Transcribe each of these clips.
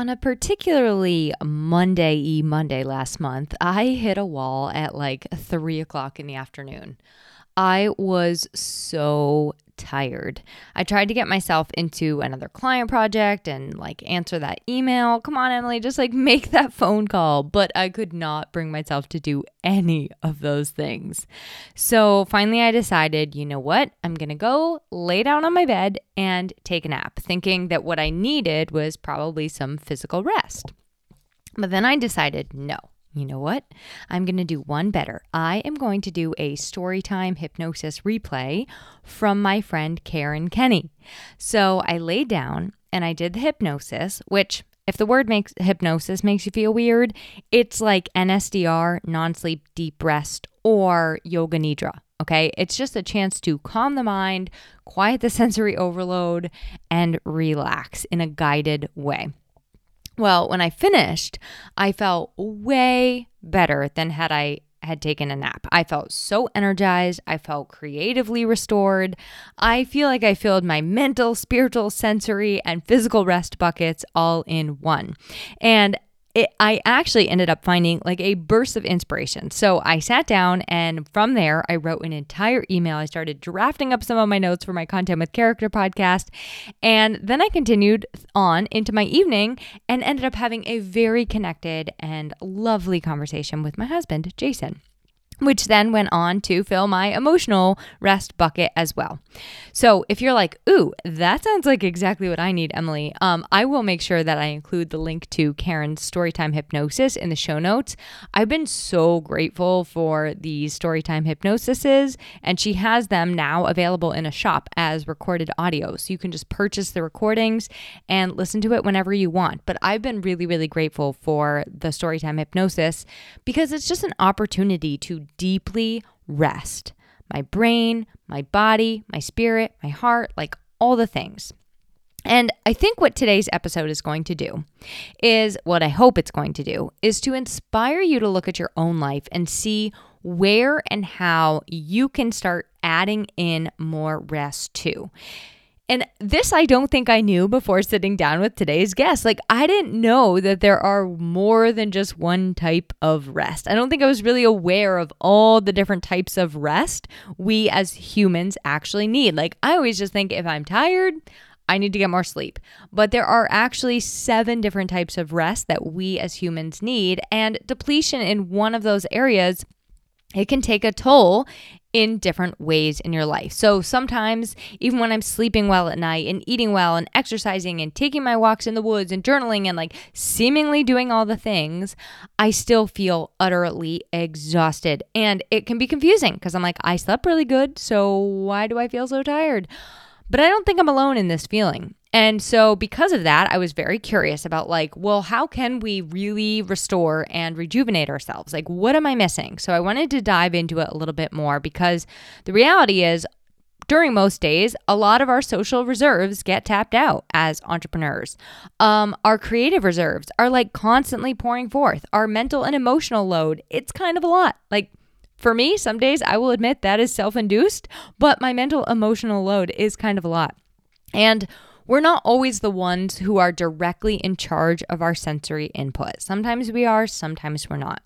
On a particularly Monday y Monday last month, I hit a wall at like three o'clock in the afternoon. I was so tired. I tried to get myself into another client project and like answer that email. Come on, Emily, just like make that phone call. But I could not bring myself to do any of those things. So finally, I decided, you know what? I'm going to go lay down on my bed and take a nap, thinking that what I needed was probably some physical rest. But then I decided, no, you know what? I'm going to do one better. I am going to do a storytime hypnosis replay from my friend Karen Kenny. So I laid down and I did the hypnosis, which if the word makes hypnosis makes you feel weird, it's like NSDR, non-sleep deep rest or yoga nidra. Okay, it's just a chance to calm the mind, quiet the sensory overload, and relax in a guided way. Well, when I finished, I felt way better than had I had taken a nap. I felt so energized. I felt creatively restored. I feel like I filled my mental, spiritual, sensory, and physical rest buckets all in one. And it, I actually ended up finding like a burst of inspiration. So I sat down and from there, I wrote an entire email. I started drafting up some of my notes for my Content with Character podcast. And then I continued on into my evening and ended up having a very connected and lovely conversation with my husband, Jason which then went on to fill my emotional rest bucket as well. So if you're like, ooh, that sounds like exactly what I need, Emily, um, I will make sure that I include the link to Karen's Storytime Hypnosis in the show notes. I've been so grateful for these Storytime Hypnosises, and she has them now available in a shop as recorded audio. So you can just purchase the recordings and listen to it whenever you want. But I've been really, really grateful for the Storytime Hypnosis because it's just an opportunity to deeply rest my brain, my body, my spirit, my heart, like all the things. And I think what today's episode is going to do is what I hope it's going to do is to inspire you to look at your own life and see where and how you can start adding in more rest too. And this I don't think I knew before sitting down with today's guest. Like, I didn't know that there are more than just one type of rest. I don't think I was really aware of all the different types of rest we as humans actually need. Like, I always just think if I'm tired, I need to get more sleep. But there are actually seven different types of rest that we as humans need. And depletion in one of those areas it can take a toll in different ways in your life. So sometimes, even when I'm sleeping well at night and eating well and exercising and taking my walks in the woods and journaling and like seemingly doing all the things, I still feel utterly exhausted. And it can be confusing because I'm like, I slept really good. So why do I feel so tired? But I don't think I'm alone in this feeling. And so, because of that, I was very curious about, like, well, how can we really restore and rejuvenate ourselves? Like, what am I missing? So, I wanted to dive into it a little bit more because the reality is, during most days, a lot of our social reserves get tapped out as entrepreneurs. Um, our creative reserves are like constantly pouring forth. Our mental and emotional load, it's kind of a lot. Like, for me, some days I will admit that is self induced, but my mental emotional load is kind of a lot. And we're not always the ones who are directly in charge of our sensory input. Sometimes we are, sometimes we're not.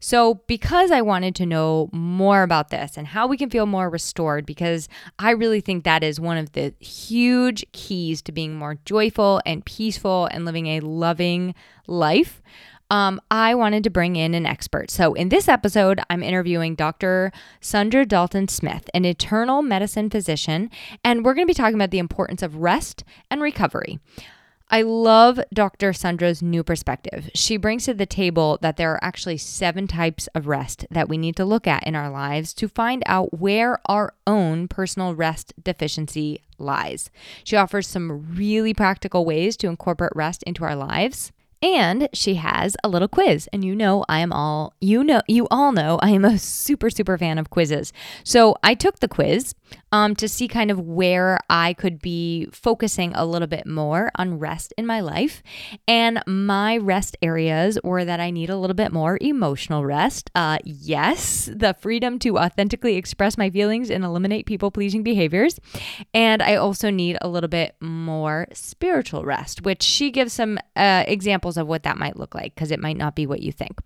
So, because I wanted to know more about this and how we can feel more restored, because I really think that is one of the huge keys to being more joyful and peaceful and living a loving life um, I wanted to bring in an expert. So, in this episode, I'm interviewing Dr. Saundra Dalton Smith, an internal medicine physician, and we're going to be talking about the importance of rest and recovery. I love Dr. Saundra's new perspective. She brings to the table that there are actually seven types of rest that we need to look at in our lives to find out where our own personal rest deficiency lies. She offers some really practical ways to incorporate rest into our lives. And she has a little quiz. And you know, I am all, you know, you all know I am a super, super fan of quizzes. So I took the quiz um, to see kind of where I could be focusing a little bit more on rest in my life. And my rest areas were that I need a little bit more emotional rest. Uh, yes, the freedom to authentically express my feelings and eliminate people pleasing behaviors. And I also need a little bit more spiritual rest, which she gives some uh, examples of what that might look like because it might not be what you think.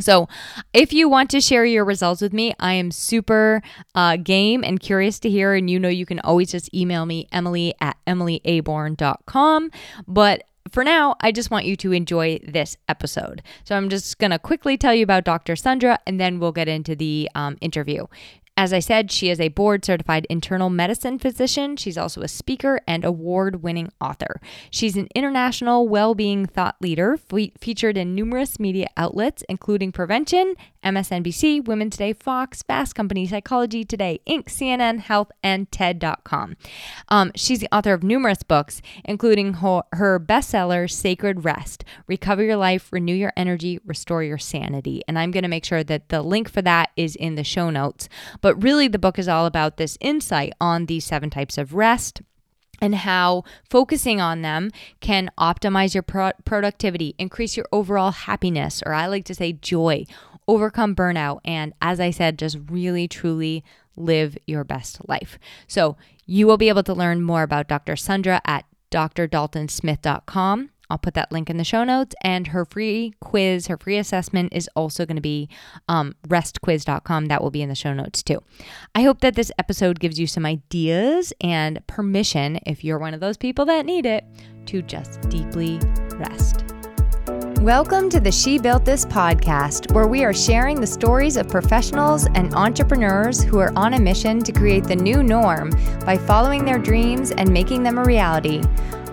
So, if you want to share your results with me, I am super uh, game and curious to hear. And you know, you can always just email me, emily at emilyaborn.com. But for now, I just want you to enjoy this episode. So, I'm just going to quickly tell you about Dr. Saundra and then we'll get into the um, interview. As I said, she is a board certified internal medicine physician. She's also a speaker and award winning author. She's an international well being thought leader fe- featured in numerous media outlets, including Prevention, MSNBC, Women Today, Fox, Fast Company, Psychology Today, Inc., CNN, Health, and TED.com. Um, she's the author of numerous books, including her, her bestseller, Sacred Rest Recover Your Life, Renew Your Energy, Restore Your Sanity. And I'm going to make sure that the link for that is in the show notes. But really, the book is all about this insight on these seven types of rest and how focusing on them can optimize your pro- productivity, increase your overall happiness, or I like to say joy, overcome burnout, and as I said, just really truly live your best life. So you will be able to learn more about Dr. Saundra at drdaltonsmith.com. I'll put that link in the show notes. And her free quiz, her free assessment is also going to be um, restquiz.com. That will be in the show notes too. I hope that this episode gives you some ideas and permission, if you're one of those people that need it, to just deeply rest. Welcome to the She Built This podcast, where we are sharing the stories of professionals and entrepreneurs who are on a mission to create the new norm by following their dreams and making them a reality.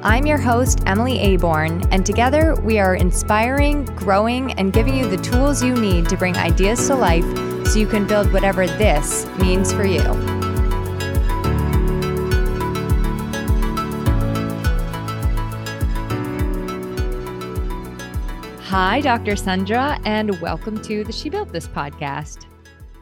I'm your host, Emily Aborn, and together we are inspiring, growing, and giving you the tools you need to bring ideas to life so you can build whatever this means for you. Hi, Dr. Saundra, and welcome to the She Built This podcast.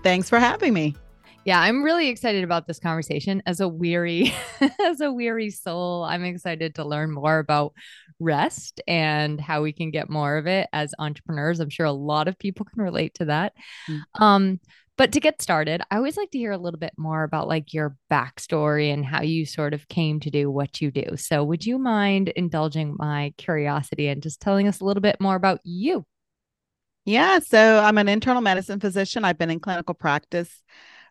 Thanks for having me. Yeah, I'm really excited about this conversation. As a weary, as a weary soul, I'm excited to learn more about rest and how we can get more of it as entrepreneurs. I'm sure a lot of people can relate to that. Mm-hmm. Um, but to get started, I always like to hear a little bit more about like your backstory and how you sort of came to do what you do. So, would you mind indulging my curiosity and just telling us a little bit more about you? Yeah, so I'm an internal medicine physician. I've been in clinical practice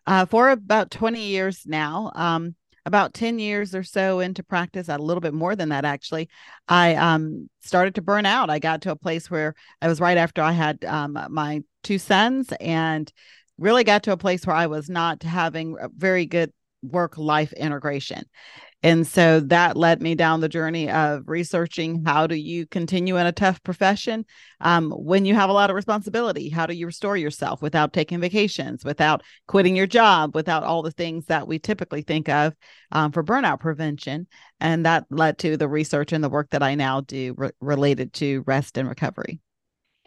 uh, for about 20 years now. Um, about 10 years or so into practice, a little bit more than that actually, I um, started to burn out. I got to a place where I was right after I had um, my two sons and really got to a place where I was not having very good work life integration. And so that led me down the journey of researching how do you continue in a tough profession um, when you have a lot of responsibility? How do you restore yourself without taking vacations, without quitting your job, without all the things that we typically think of um, for burnout prevention? And that led to the research and the work that I now do re- related to rest and recovery.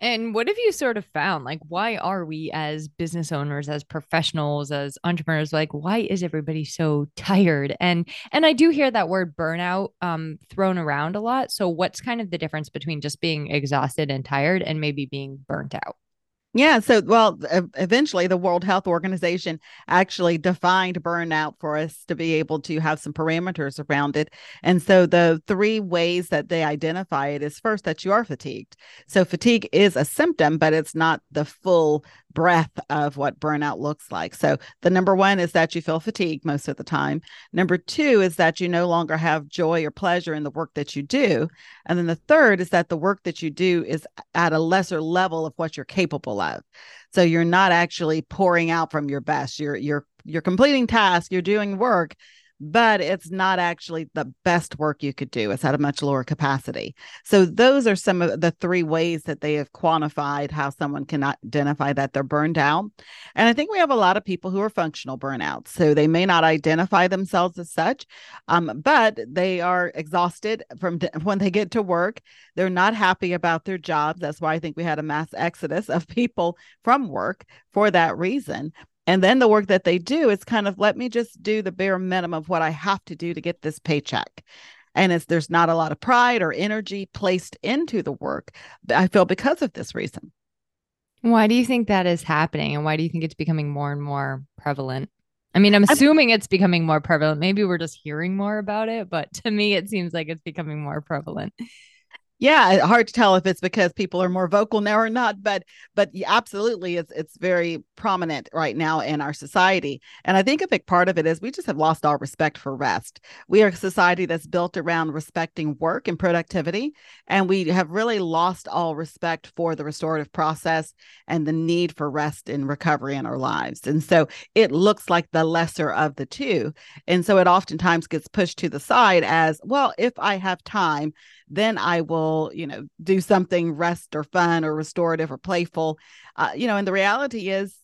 And what have you sort of found? Like, why are we as business owners, as professionals, as entrepreneurs, like, why is everybody so tired? And and I do hear that word burnout um, thrown around a lot. So, what's kind of the difference between just being exhausted and tired and maybe being burnt out? Yeah. So, well, eventually the World Health Organization actually defined burnout for us to be able to have some parameters around it. And so the three ways that they identify it is first that you are fatigued. So, fatigue is a symptom, but it's not the full breadth of what burnout looks like. So, the number one is that you feel fatigued most of the time. Number two is that you no longer have joy or pleasure in the work that you do. And then the third is that the work that you do is at a lesser level of what you're capable of. So, you're not actually pouring out from your best. You're you're you're completing tasks, you're doing work, but it's not actually the best work you could do. It's at a much lower capacity. So, those are some of the three ways that they have quantified how someone can identify that they're burned out. And I think we have a lot of people who are functional burnouts. So, they may not identify themselves as such, um, but they are exhausted from when they get to work. They're not happy about their jobs. That's why I think we had a mass exodus of people from work for that reason. And then the work that they do is kind of let me just do the bare minimum of what I have to do to get this paycheck. And it's there's not a lot of pride or energy placed into the work. I feel because of this reason. Why do you think that is happening? And why do you think it's becoming more and more prevalent? I mean, I'm assuming it's becoming more prevalent. Maybe we're just hearing more about it, but to me, it seems like it's becoming more prevalent yeah hard to tell if it's because people are more vocal now or not but but absolutely it's it's very prominent right now in our society. And i think a big part of it is we just have lost all respect for rest. We are a society that's built around respecting work and productivity and we have really lost all respect for the restorative process and the need for rest and recovery in our lives. And so it looks like the lesser of the two. And so it oftentimes gets pushed to the side as well if i have time then I will, you know, do something rest or fun or restorative or playful. Uh, you know, and the reality is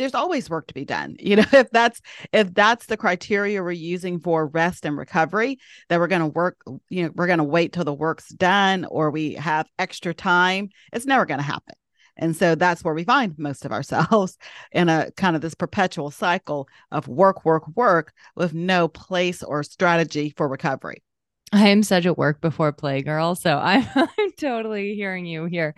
there's always work to be done. You know if that's if that's the criteria we're using for rest and recovery that we're going to work you know we're going to wait till the work's done or we have extra time it's never going to happen. And so that's where we find most of ourselves in a kind of this perpetual cycle of work work work with no place or strategy for recovery I am such a work before play girl, so I'm, I'm totally hearing you here.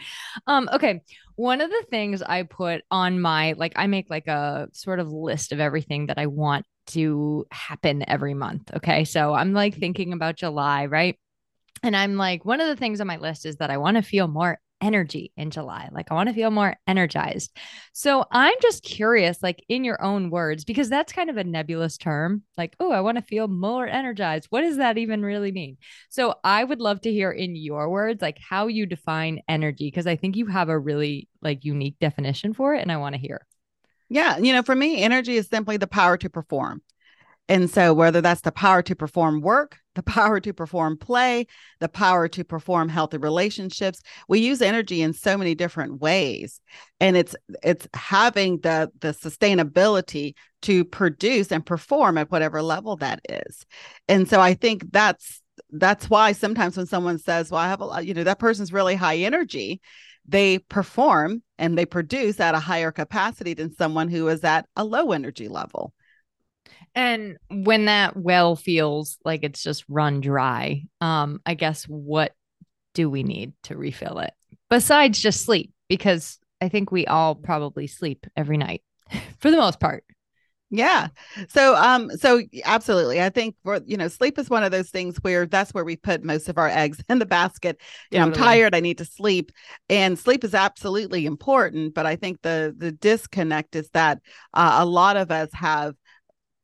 Um, okay, one of the things I put on my like I make like a sort of list of everything that I want to happen every month. Okay, so I'm like thinking about July, right? And I'm like, one of the things on my list is that I want to feel more energy in July. Like I want to feel more energized. So I'm just curious, like in your own words, because that's kind of a nebulous term. Like, oh, I want to feel more energized. What does that even really mean? So I would love to hear in your words, like how you define energy, because I think you have a really like unique definition for it. And I want to hear. Yeah. You know, for me, energy is simply the power to perform. And so, whether that's the power to perform work, the power to perform play, the power to perform healthy relationships, we use energy in so many different ways, and it's it's having the the sustainability to produce and perform at whatever level that is. And so, I think that's that's why sometimes when someone says, "Well, I have a lot," you know, that person's really high energy they perform and they produce at a higher capacity than someone who is at a low energy level. And when that well feels like it's just run dry, um, I guess what do we need to refill it besides just sleep? Because I think we all probably sleep every night for the most part. Yeah. So um so absolutely. I think for you know sleep is one of those things where that's where we put most of our eggs in the basket. You know. I'm tired, I need to sleep. And sleep is absolutely important, but I think the the disconnect is that uh, a lot of us have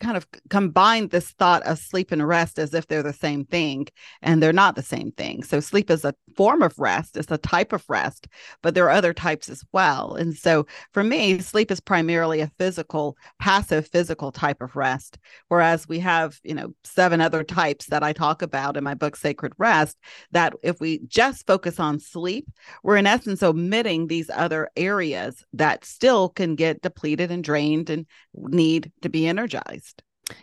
kind of combine this thought of sleep and rest as if they're the same thing and they're not the same thing. So sleep is a form of rest it's a type of rest but there are other types as well. And so for me sleep is primarily a physical passive physical type of rest whereas we have you know seven other types that i talk about in my book sacred rest that if we just focus on sleep we're in essence omitting these other areas that still can get depleted and drained and need to be energized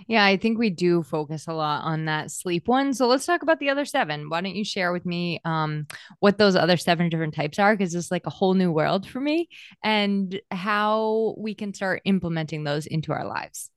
yeah, I think we do focus a lot on that sleep one. So let's talk about the other seven. Why don't you share with me um, what those other seven different types are? Because it's like a whole new world for me and how we can start implementing those into our lives.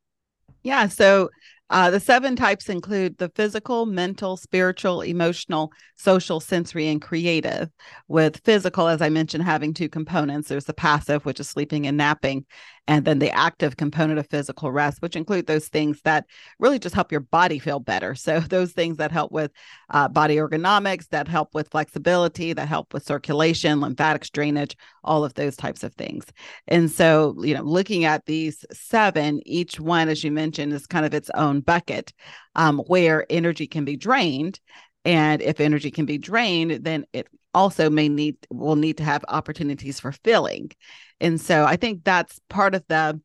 Yeah. So uh, the seven types include the physical, mental, spiritual, emotional, social, sensory, and creative. With physical, as I mentioned, having two components there's the passive, which is sleeping and napping, and then the active component of physical rest, which include those things that really just help your body feel better. So, those things that help with uh, body ergonomics, that help with flexibility, that help with circulation, lymphatics, drainage, all of those types of things. And so, you know, looking at these seven, each one, as you mentioned, is kind of its own bucket um, where energy can be drained. And if energy can be drained, then it also may need will need to have opportunities for filling. And so I think that's part of the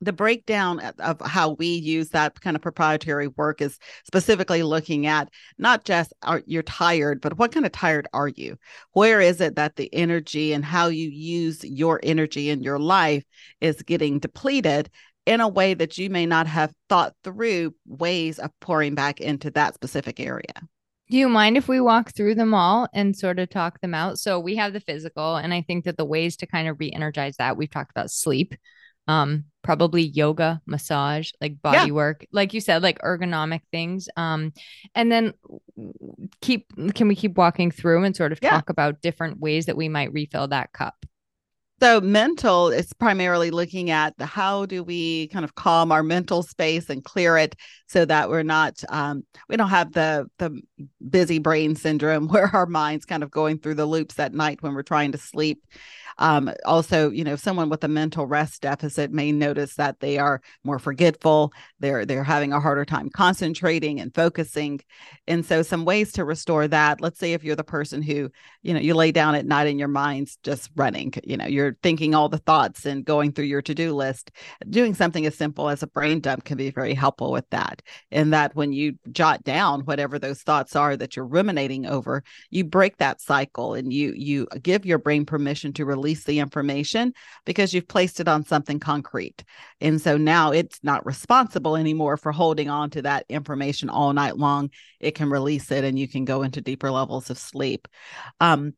the breakdown of how we use that kind of proprietary work is specifically looking at not just are you're tired but what kind of tired are you where is it that the energy and how you use your energy in your life is getting depleted in a way that you may not have thought through ways of pouring back into that specific area do you mind if we walk through them all and sort of talk them out? So we have the physical, and I think that the ways to kind of re-energize that we've talked about sleep, um, probably yoga, massage, like body yeah. work, like you said, like ergonomic things. Um, and then keep can we keep walking through and sort of yeah. talk about different ways that we might refill that cup? So mental is primarily looking at the how do we kind of calm our mental space and clear it so that we're not um, we don't have the the busy brain syndrome where our minds kind of going through the loops at night when we're trying to sleep. Um, also, you know, someone with a mental rest deficit may notice that they are more forgetful. They're they're having a harder time concentrating and focusing. And so, some ways to restore that. Let's say if you're the person who, you know, you lay down at night and your mind's just running. You know, you're thinking all the thoughts and going through your to do list. Doing something as simple as a brain dump can be very helpful with that. In that, when you jot down whatever those thoughts are that you're ruminating over, you break that cycle and you you give your brain permission to release release the information because you've placed it on something concrete. And so now it's not responsible anymore for holding on to that information all night long. It can release it and you can go into deeper levels of sleep. Um,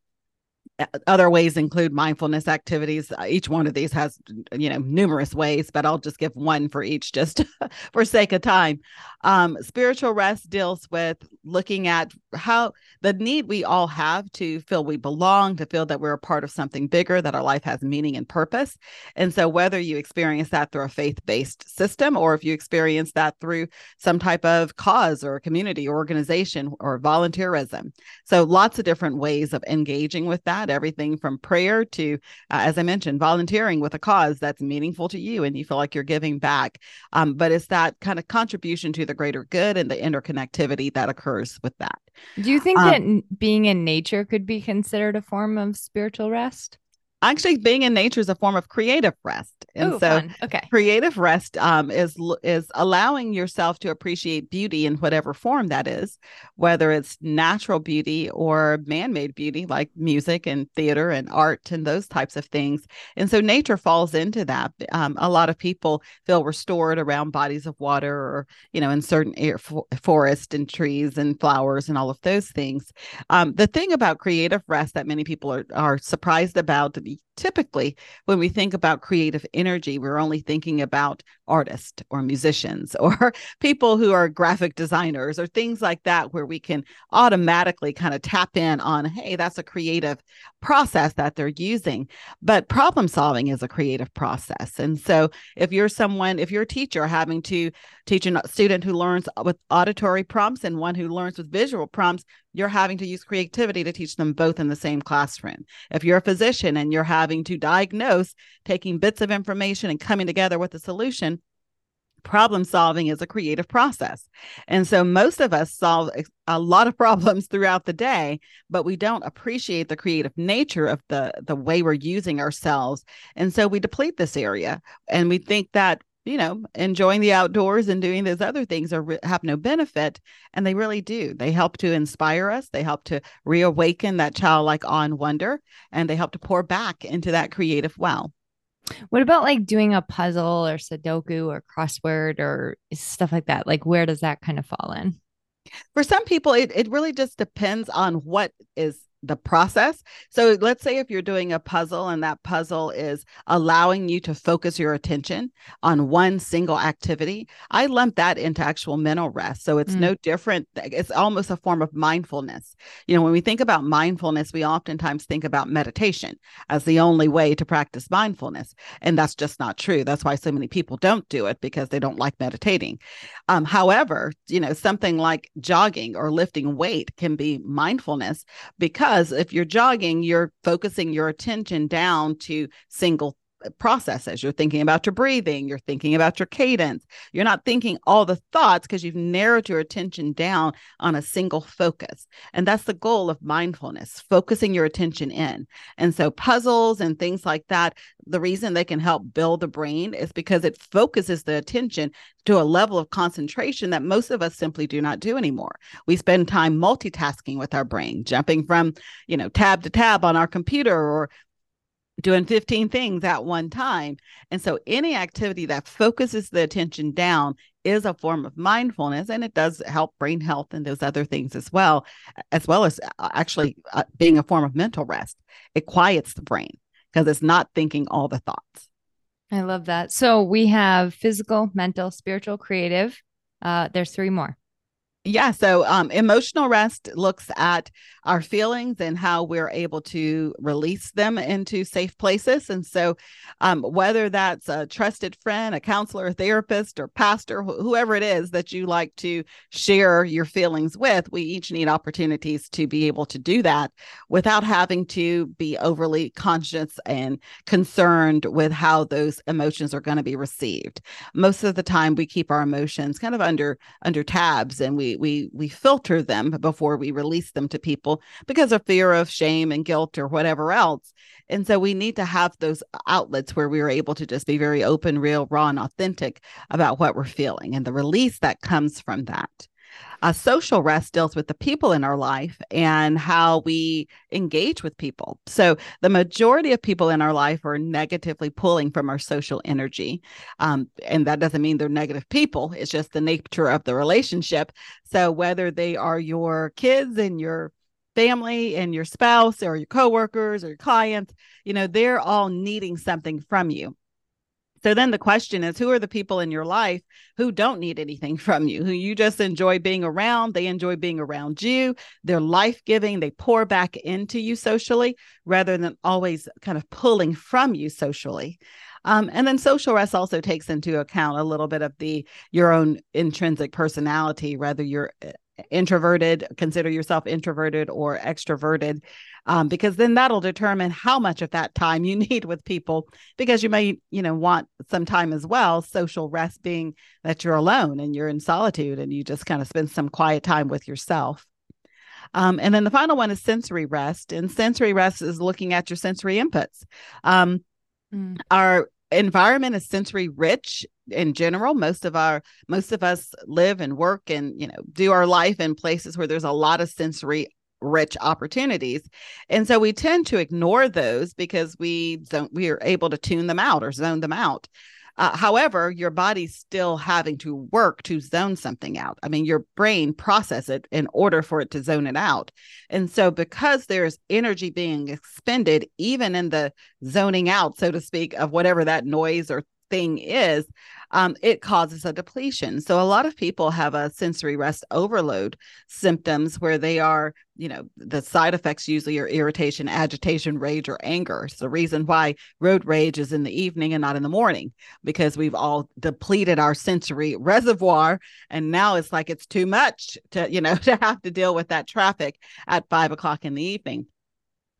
other ways include mindfulness activities. Each one of these has you know numerous ways but i'll just give one for each just for sake of time. Um, spiritual rest deals with looking at how the need we all have to feel we belong to feel that we're a part of something bigger that our life has meaning and purpose. And so whether you experience that through a faith-based system or if you experience that through some type of cause or community or organization or volunteerism. So lots of different ways of engaging with that everything from prayer to, uh, as I mentioned, volunteering with a cause that's meaningful to you and you feel like you're giving back. Um, but it's that kind of contribution to the greater good and the interconnectivity that occurs with that. Do you think um, that being in nature could be considered a form of spiritual rest? Actually being in nature is a form of creative rest. And Ooh, so fun. okay. creative rest um, is is allowing yourself to appreciate beauty in whatever form that is whether it's natural beauty or man-made beauty like music and theater and art and those types of things. And so nature falls into that. Um, a lot of people feel restored around bodies of water or you know in certain air for, forest and trees and flowers and all of those things. Um, the thing about creative rest that many people are, are surprised about typically when we think about creative energy we're only thinking about artists or musicians or people who are graphic designers or things like that where we can automatically kind of tap in on hey that's a creative process that they're using but problem solving is a creative process and so if you're someone if you're a teacher having to teach a student who learns with auditory prompts and one who learns with visual prompts you're having to use creativity to teach them both in the same classroom. If you're a physician and you're having to diagnose, taking bits of information and coming together with a solution, problem solving is a creative process. And so most of us solve a lot of problems throughout the day, but we don't appreciate the creative nature of the the way we're using ourselves. And so we deplete this area and we think that you know, enjoying the outdoors and doing those other things are have no benefit, and they really do. They help to inspire us. They help to reawaken that childlike awe and wonder, and they help to pour back into that creative well. What about like doing a puzzle or Sudoku or crossword or stuff like that? Like, where does that kind of fall in? For some people, it, it really just depends on what is the process. So let's say if you're doing a puzzle and that puzzle is allowing you to focus your attention on one single activity, I lump that into actual mental rest. So it's mm. no different. It's almost a form of mindfulness. You know, when we think about mindfulness, we oftentimes think about meditation as the only way to practice mindfulness. And that's just not true. That's why so many people don't do it because they don't like meditating. Um, however, you know, something like jogging or lifting weight can be mindfulness because if you're jogging, you're focusing your attention down to single processes. You're thinking about your breathing, you're thinking about your cadence. You're not thinking all the thoughts because you've narrowed your attention down on a single focus. And that's the goal of mindfulness, focusing your attention in. And so puzzles and things like that, the reason they can help build the brain is because it focuses the attention to a level of concentration that most of us simply do not do anymore. We spend time multitasking with our brain, jumping from, you know, tab to tab on our computer or doing 15 things at one time. And so any activity that focuses the attention down is a form of mindfulness and it does help brain health and those other things as well, as well as uh, actually uh, being a form of mental rest. It quiets the brain because it's not thinking all the thoughts. I love that. So we have physical, mental, spiritual, creative. Uh, there's three more. Yeah. So um, emotional rest looks at our feelings and how we're able to release them into safe places. And so, um, whether that's a trusted friend, a counselor, a therapist, or pastor, wh- whoever it is that you like to share your feelings with, we each need opportunities to be able to do that without having to be overly conscious and concerned with how those emotions are going to be received. Most of the time, we keep our emotions kind of under under tabs and we we we filter them before we release them to people because of fear of shame and guilt or whatever else. And so we need to have those uh, outlets where we are able to just be very open real raw and authentic about what we're feeling and the release that comes from that a social rest deals with the people in our life and how we engage with people. So, the majority of people in our life are negatively pulling from our social energy. Um, and that doesn't mean they're negative people, it's just the nature of the relationship. So, whether they are your kids and your family and your spouse or your coworkers or your clients, you know, they're all needing something from you. So then the question is who are the people in your life who don't need anything from you, who you just enjoy being around? They enjoy being around you. They're life giving. They pour back into you socially rather than always kind of pulling from you socially. Um, and then social rest also takes into account a little bit of the your own intrinsic personality, whether you're uh, introverted, consider yourself introverted or extroverted, um, because then that'll determine how much of that time you need with people. Because you may, you know, want some time as well. Social rest being that you're alone and you're in solitude and you just kind of spend some quiet time with yourself. Um, and then the final one is sensory rest, and sensory rest is looking at your sensory inputs. Um, mm. Our environment is sensory rich in general most of our most of us live and work and you know do our life in places where there's a lot of sensory rich opportunities and so we tend to ignore those because we don't we are able to tune them out or zone them out uh, however, your body's still having to work to zone something out. I mean, your brain process it in order for it to zone it out. And so, because there's energy being expended, even in the zoning out, so to speak, of whatever that noise or thing is, um, it causes a depletion. So a lot of people have a sensory rest overload symptoms where they are, you know, the side effects usually are irritation, agitation, rage, or anger. It's the reason why road rage is in the evening and not in the morning because we've all depleted our sensory reservoir, and now it's like it's too much to, you know, to have to deal with that traffic at five o'clock in the evening.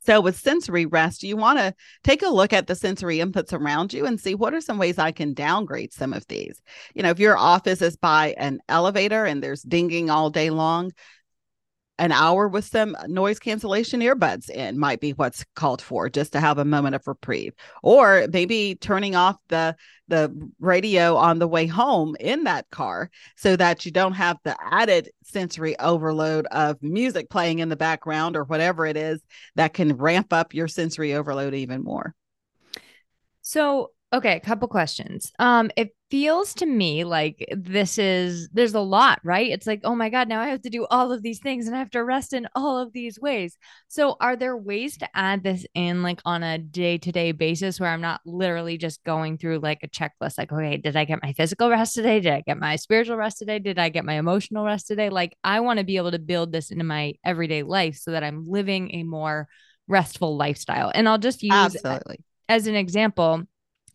So, with sensory rest, you want to take a look at the sensory inputs around you and see what are some ways I can downgrade some of these. You know, if your office is by an elevator and there's dinging all day long, an hour with some noise cancellation earbuds in might be what's called for just to have a moment of reprieve or maybe turning off the the radio on the way home in that car so that you don't have the added sensory overload of music playing in the background or whatever it is that can ramp up your sensory overload even more so Okay, a couple questions. Um, it feels to me like this is there's a lot, right? It's like, oh my God, now I have to do all of these things and I have to rest in all of these ways. So are there ways to add this in like on a day-to-day basis where I'm not literally just going through like a checklist, like, okay, did I get my physical rest today? Did I get my spiritual rest today? Did I get my emotional rest today? Like I want to be able to build this into my everyday life so that I'm living a more restful lifestyle. And I'll just use Absolutely. as an example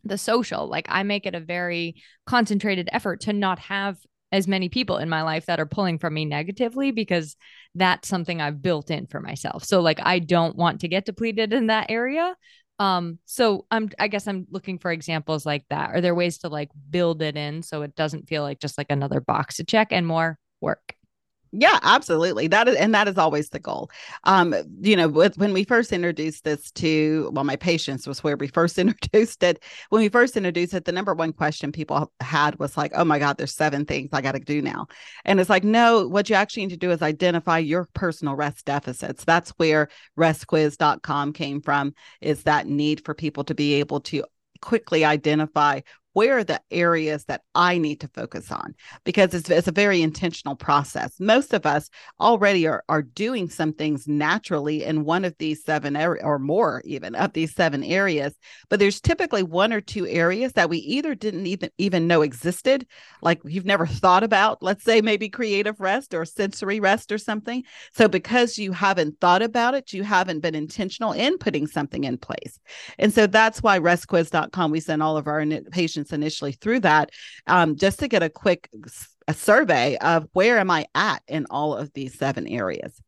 the social. Like I make it a very concentrated effort to not have as many people in my life that are pulling from me negatively because that's something I've built in for myself. So like I don't want to get depleted in that area. Um, so I'm I guess I'm looking for examples like that. Are there ways to like build it in so it doesn't feel like just like another box to check and more work? Yeah, absolutely. That is, and that is always the goal. Um, you know, with, when we first introduced this to, well, my patients was where we first introduced it. When we first introduced it, the number one question people had was like, "Oh my God, there's seven things I got to do now," and it's like, no, what you actually need to do is identify your personal rest deficits. That's where restquiz.com came from. Is that need for people to be able to quickly identify where are the areas that I need to focus on? Because it's, it's a very intentional process. Most of us already are, are doing some things naturally in one of these seven area or more even of these seven areas, but there's typically one or two areas that we either didn't even even know existed, like you've never thought about, let's say maybe creative rest or sensory rest or something. So because you haven't thought about it, you haven't been intentional in putting something in place. And so that's why restquiz.com we send all of our patients initially through that um, just to get a quick a survey of where am I at in all of these seven areas.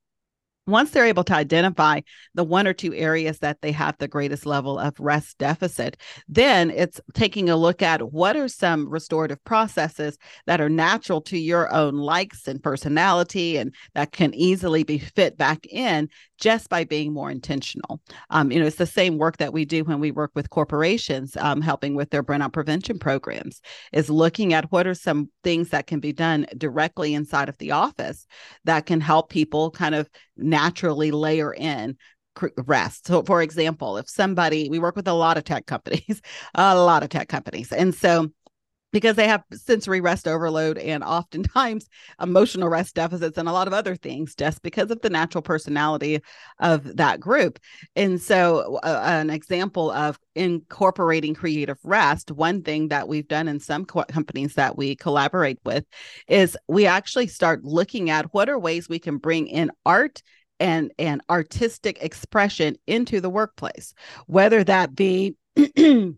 Once they're able to identify the one or two areas that they have the greatest level of rest deficit, then it's taking a look at what are some restorative processes that are natural to your own likes and personality and that can easily be fit back in just by being more intentional. Um, you know, it's the same work that we do when we work with corporations, um, helping with their burnout prevention programs, is looking at what are some things that can be done directly inside of the office that can help people kind of naturally layer in rest. So, for example, if somebody, we work with a lot of tech companies, a lot of tech companies. And so because they have sensory rest overload and oftentimes emotional rest deficits and a lot of other things just because of the natural personality of that group. And so, uh, an example of incorporating creative rest, one thing that we've done in some co- companies that we collaborate with is we actually start looking at what are ways we can bring in art and and artistic expression into the workplace whether that be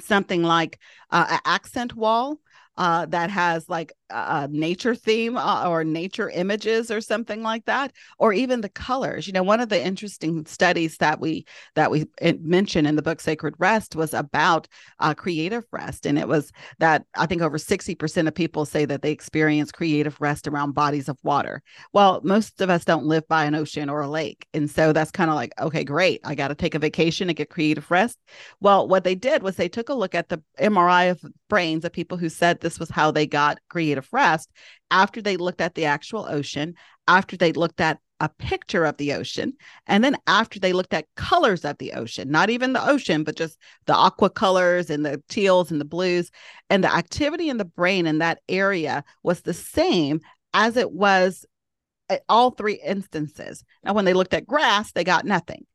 something like uh, an accent wall uh, that has like a nature theme uh, or nature images or something like that or even the colors. You know one of the interesting studies that we that we mentioned in the book sacred rest was about uh, creative rest and it was that i think over 60% of people say that they experience creative rest around bodies of water. Well most of us don't live by an ocean or a lake and so that's kind of like okay great i got to take a vacation and get creative rest. Well what they did was they took a look at the mri of brains of people who said this was how they got creative rest after they looked at the actual ocean, after they looked at a picture of the ocean, and then after they looked at colors of the ocean, not even the ocean, but just the aqua colors and the teals and the blues. And the activity in the brain in that area was the same as it was at all three instances. Now, when they looked at grass, they got nothing.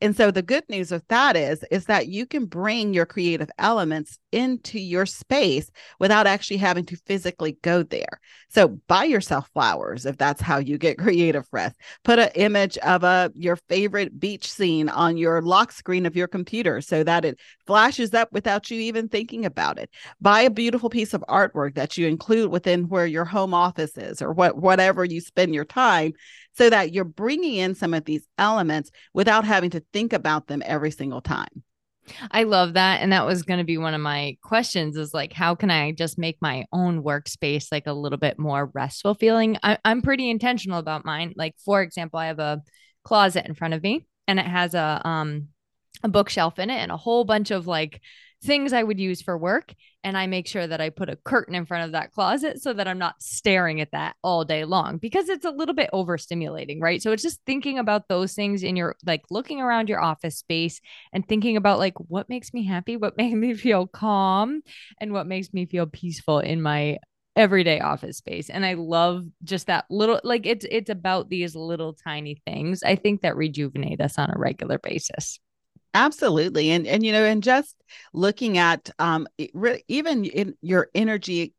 And so the good news with that is is that you can bring your creative elements into your space without actually having to physically go there. So buy yourself flowers if that's how you get creative rest. Put an image of a your favorite beach scene on your lock screen of your computer so that it flashes up without you even thinking about it. Buy a beautiful piece of artwork that you include within where your home office is or what whatever you spend your time so that you're bringing in some of these elements without having to think about them every single time. I love that. And that was going to be one of my questions is like, how can I just make my own workspace like a little bit more restful feeling? I, am pretty intentional about mine. Like, for example, I have a closet in front of me and it has a, um, a bookshelf in it and a whole bunch of like things I would use for work. And I make sure that I put a curtain in front of that closet so that I'm not staring at that all day long because it's a little bit overstimulating, right? So it's just thinking about those things in your like looking around your office space and thinking about like what makes me happy, what makes me feel calm, and what makes me feel peaceful in my everyday office space and i love just that little like it's it's about these little tiny things i think that rejuvenate us on a regular basis Absolutely. And and you know, and just looking at um even in your energy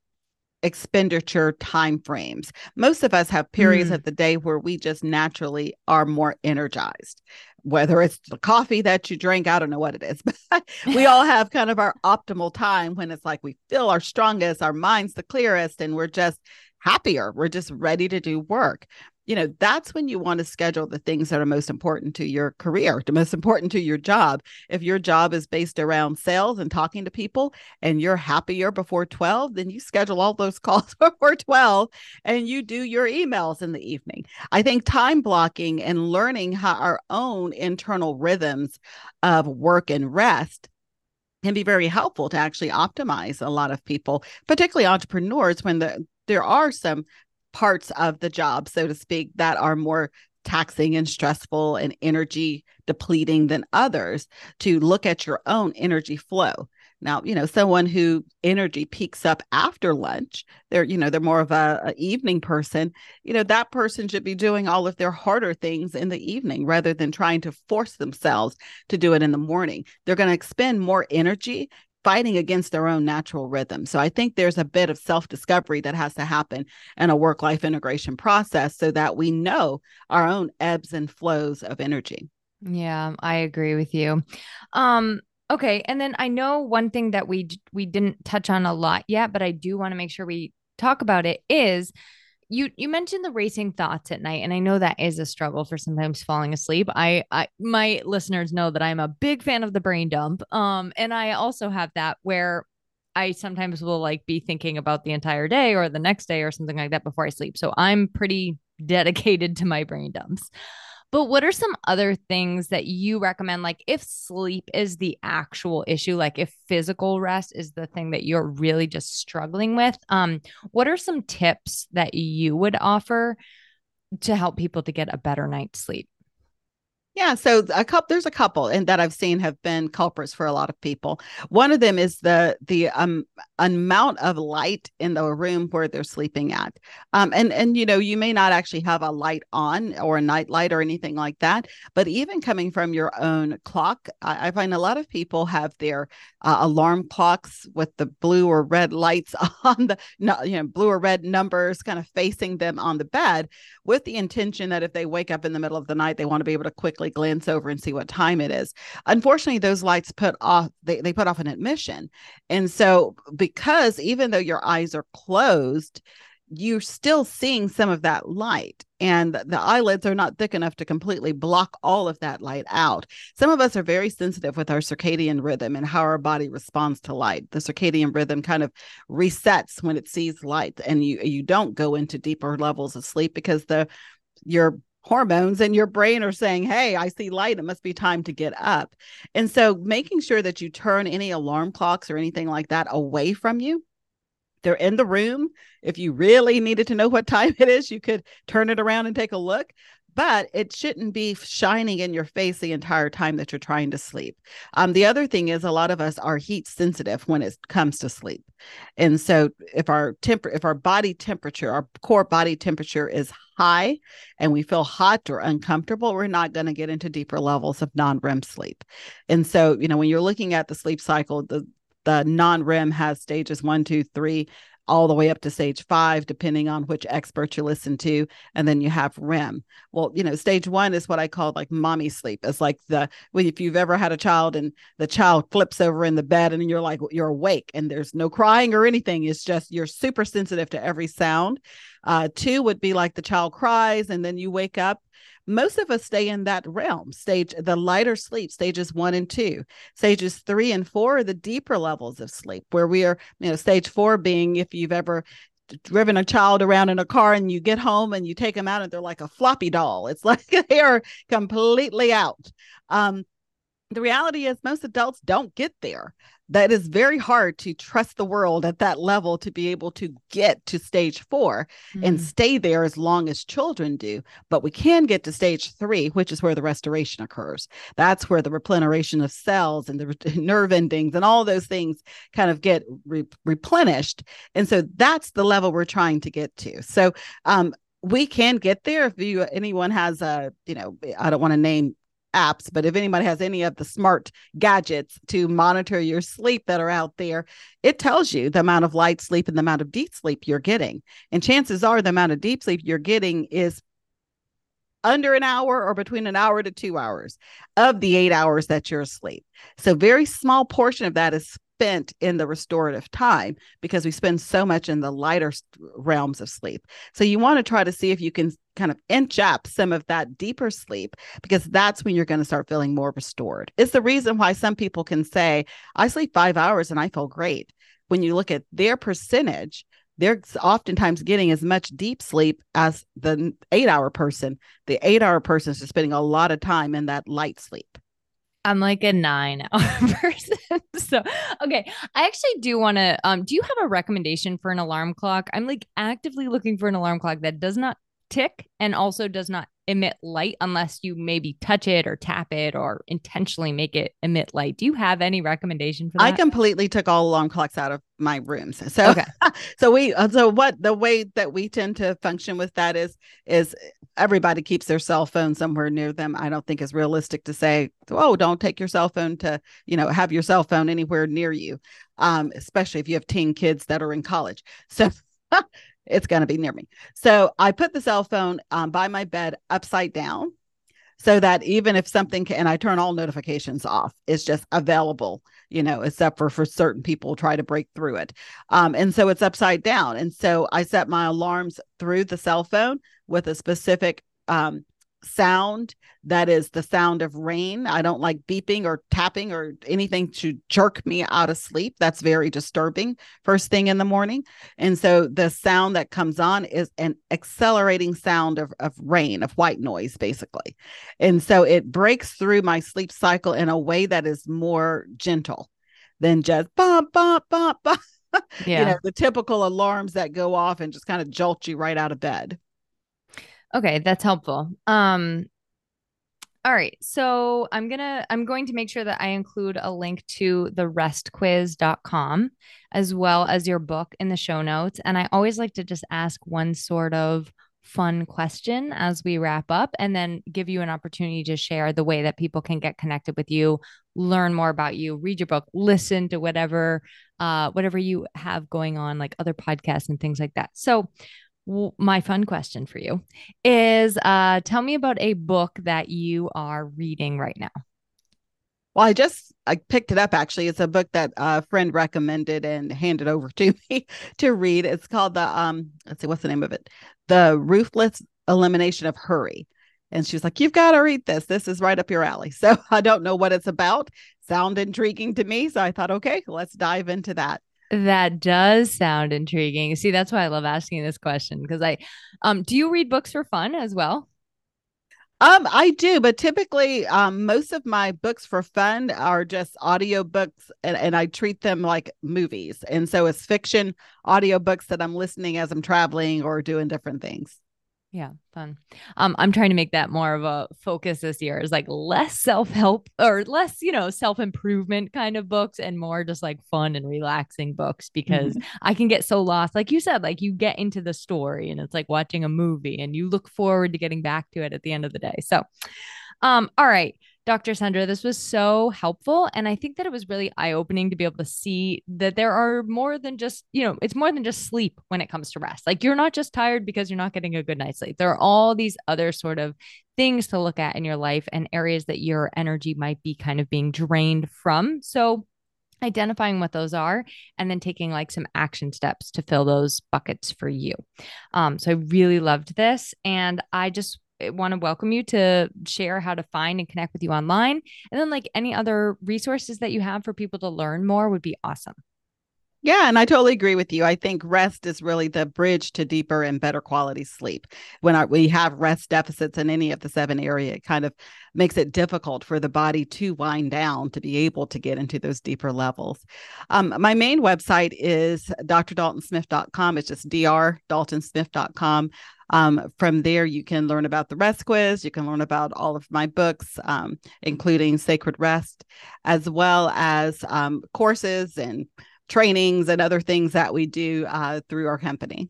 expenditure time frames. Most of us have periods mm. of the day where we just naturally are more energized. Whether it's the coffee that you drink, I don't know what it is, but we all have kind of our optimal time when it's like we feel our strongest, our mind's the clearest, and we're just happier. We're just ready to do work. You know, that's when you want to schedule the things that are most important to your career, the most important to your job. If your job is based around sales and talking to people and you're happier before 12, then you schedule all those calls before 12 and you do your emails in the evening. I think time blocking and learning how our own internal rhythms of work and rest can be very helpful to actually optimize a lot of people, particularly entrepreneurs, when the, there are some parts of the job, so to speak, that are more taxing and stressful and energy depleting than others to look at your own energy flow. Now, you know, someone who energy peaks up after lunch, they're, you know, they're more of a, a, evening person, you know, that person should be doing all of their harder things in the evening rather than trying to force themselves to do it in the morning. They're going to expend more energy fighting against their own natural rhythm. So I think there's a bit of self discovery that has to happen in a work life integration process so that we know our own ebbs and flows of energy. Yeah, I agree with you. Um okay, and then I know one thing that we we didn't touch on a lot yet, but I do want to make sure we talk about it is you you mentioned the racing thoughts at night and i know that is a struggle for sometimes falling asleep. I, I my listeners know that i'm a big fan of the brain dump um and i also have that where i sometimes will like be thinking about the entire day or the next day or something like that before i sleep. So i'm pretty dedicated to my brain dumps but what are some other things that you recommend? Like, if sleep is the actual issue, like if physical rest is the thing that you're really just struggling with, um, what are some tips that you would offer to help people to get a better night's sleep? Yeah, so a couple there's a couple and that I've seen have been culprits for a lot of people. One of them is the the um amount of light in the room where they're sleeping at. Um and and you know, you may not actually have a light on or a night light or anything like that, but even coming from your own clock, I, I find a lot of people have their uh, alarm clocks with the blue or red lights on the you know, blue or red numbers kind of facing them on the bed with the intention that if they wake up in the middle of the night, they want to be able to quickly quickly glance over and see what time it is. Unfortunately, those lights put off they, they put off an admission. And so because even though your eyes are closed, you're still seeing some of that light and the eyelids are not thick enough to completely block all of that light out. Some of us are very sensitive with our circadian rhythm and how our body responds to light. The circadian rhythm kind of resets when it sees light and you you don't go into deeper levels of sleep because the your hormones and your brain are saying, Hey, I see light. It must be time to get up. And so making sure that you turn any alarm clocks or anything like that away from you. They're in the room. If you really needed to know what time it is, you could turn it around and take a look but it shouldn't be shining in your face the entire time that you're trying to sleep. Um, the other thing is a lot of us are heat sensitive when it comes to sleep. And so if our temper if our body temperature, our core body temperature is high and we feel hot or uncomfortable, we're not going to get into deeper levels of non-REM sleep. And so, you know, when you're looking at the sleep cycle, the the non-REM has stages one, two, three all the way up to stage five, depending on which expert you listen to. And then you have REM. Well, you know, stage one is what I call like mommy sleep. It's like the, if you've ever had a child and the child flips over in the bed and you're like, you're awake and there's no crying or anything. It's just you're super sensitive to every sound. Uh, two would be like the child cries and then you wake up most of us stay in that realm. Stage the lighter sleep stages one and two. Stages three and four are the deeper levels of sleep where we are you know stage four being if you've ever driven a child around in a car and you get home and you take them out and they're like a floppy doll. It's like they are completely out. Um the reality is most adults don't get there. That is very hard to trust the world at that level to be able to get to stage 4 mm. and stay there as long as children do. But we can get to stage 3 which is where the restoration occurs. That's where the replenishing of cells and the re- nerve endings and all those things kind of get re- replenished. And so that's the level we're trying to get to. So um we can get there if you anyone has a you know i don't want to name apps, but if anybody has any of the smart gadgets to monitor your sleep that are out there, it tells you the amount of light sleep and the amount of deep sleep you're getting. And chances are the amount of deep sleep you're getting is under an hour or between an hour to two hours of the eight hours that you're asleep. So, very small portion of that is spent in the restorative time because we spend so much in the lighter realms of sleep. So, you want to try to see if you can kind of inch up some of that deeper sleep because that's when you're going to start feeling more restored. It's the reason why some people can say, I sleep five hours and I feel great. When you look at their percentage, they're oftentimes getting as much deep sleep as the eight hour person. The eight hour person is spending a lot of time in that light sleep. I'm like a nine hour person. so, okay. I actually do want to. Um, do you have a recommendation for an alarm clock? I'm like actively looking for an alarm clock that does not tick and also does not emit light unless you maybe touch it or tap it or intentionally make it emit light. Do you have any recommendation for that? I completely took all alarm clocks out of my rooms. So okay. so we uh, so what the way that we tend to function with that is is everybody keeps their cell phone somewhere near them. I don't think it's realistic to say, "Oh, don't take your cell phone to, you know, have your cell phone anywhere near you." Um especially if you have teen kids that are in college. So it's going to be near me. So I put the cell phone um, by my bed upside down so that even if something can, and I turn all notifications off, it's just available, you know, except for for certain people try to break through it. Um, and so it's upside down. And so I set my alarms through the cell phone with a specific um, sound that is the sound of rain. I don't like beeping or tapping or anything to jerk me out of sleep. That's very disturbing first thing in the morning. And so the sound that comes on is an accelerating sound of, of rain, of white noise, basically. And so it breaks through my sleep cycle in a way that is more gentle than just bump, bump, bump, bump. Yeah. you know, the typical alarms that go off and just kind of jolt you right out of bed. Okay, that's helpful. Um all right. So I'm going to I'm going to make sure that I include a link to the restquiz.com as well as your book in the show notes and I always like to just ask one sort of fun question as we wrap up and then give you an opportunity to share the way that people can get connected with you, learn more about you, read your book, listen to whatever uh whatever you have going on like other podcasts and things like that. So my fun question for you is uh, tell me about a book that you are reading right now. Well, I just I picked it up actually. It's a book that a friend recommended and handed over to me to read. It's called the um let's see what's the name of it? The Ruthless Elimination of Hurry. And she was like, You've got to read this. This is right up your alley. So I don't know what it's about. Sound intriguing to me. So I thought, okay, let's dive into that. That does sound intriguing. See, that's why I love asking this question because I um do you read books for fun as well? Um, I do, but typically, um, most of my books for fun are just audio books, and, and I treat them like movies. And so it's fiction audio books that I'm listening as I'm traveling or doing different things. Yeah, fun. Um, I'm trying to make that more of a focus this year is like less self-help or less, you know, self-improvement kind of books and more just like fun and relaxing books because mm-hmm. I can get so lost. Like you said, like you get into the story and it's like watching a movie and you look forward to getting back to it at the end of the day. So um, all right. Dr. Saundra, this was so helpful. And I think that it was really eye opening to be able to see that there are more than just, you know, it's more than just sleep when it comes to rest. Like you're not just tired because you're not getting a good night's sleep. There are all these other sort of things to look at in your life and areas that your energy might be kind of being drained from. So, identifying what those are and then taking like some action steps to fill those buckets for you. Um, so I really loved this. And I just want to welcome you to share how to find and connect with you online. And then, like any other resources that you have for people to learn more would be awesome. Yeah, and I totally agree with you. I think rest is really the bridge to deeper and better quality sleep. When we have rest deficits in any of the seven area, it kind of makes it difficult for the body to wind down to be able to get into those deeper levels. Um, my main website is drdaltonsmith.com. It's just drdaltonsmith.com. Um, from there, you can learn about the rest quiz. You can learn about all of my books, um, including Sacred Rest, as well as um, courses and trainings and other things that we do uh, through our company.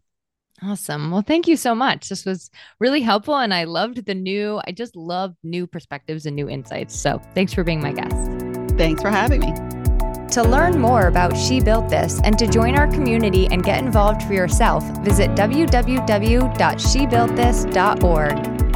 Awesome. Well, thank you so much. This was really helpful. And I loved the new, I just love new perspectives and new insights. So thanks for being my guest. Thanks for having me. To learn more about She Built This and to join our community and get involved for yourself, visit www.shebuiltthis.org.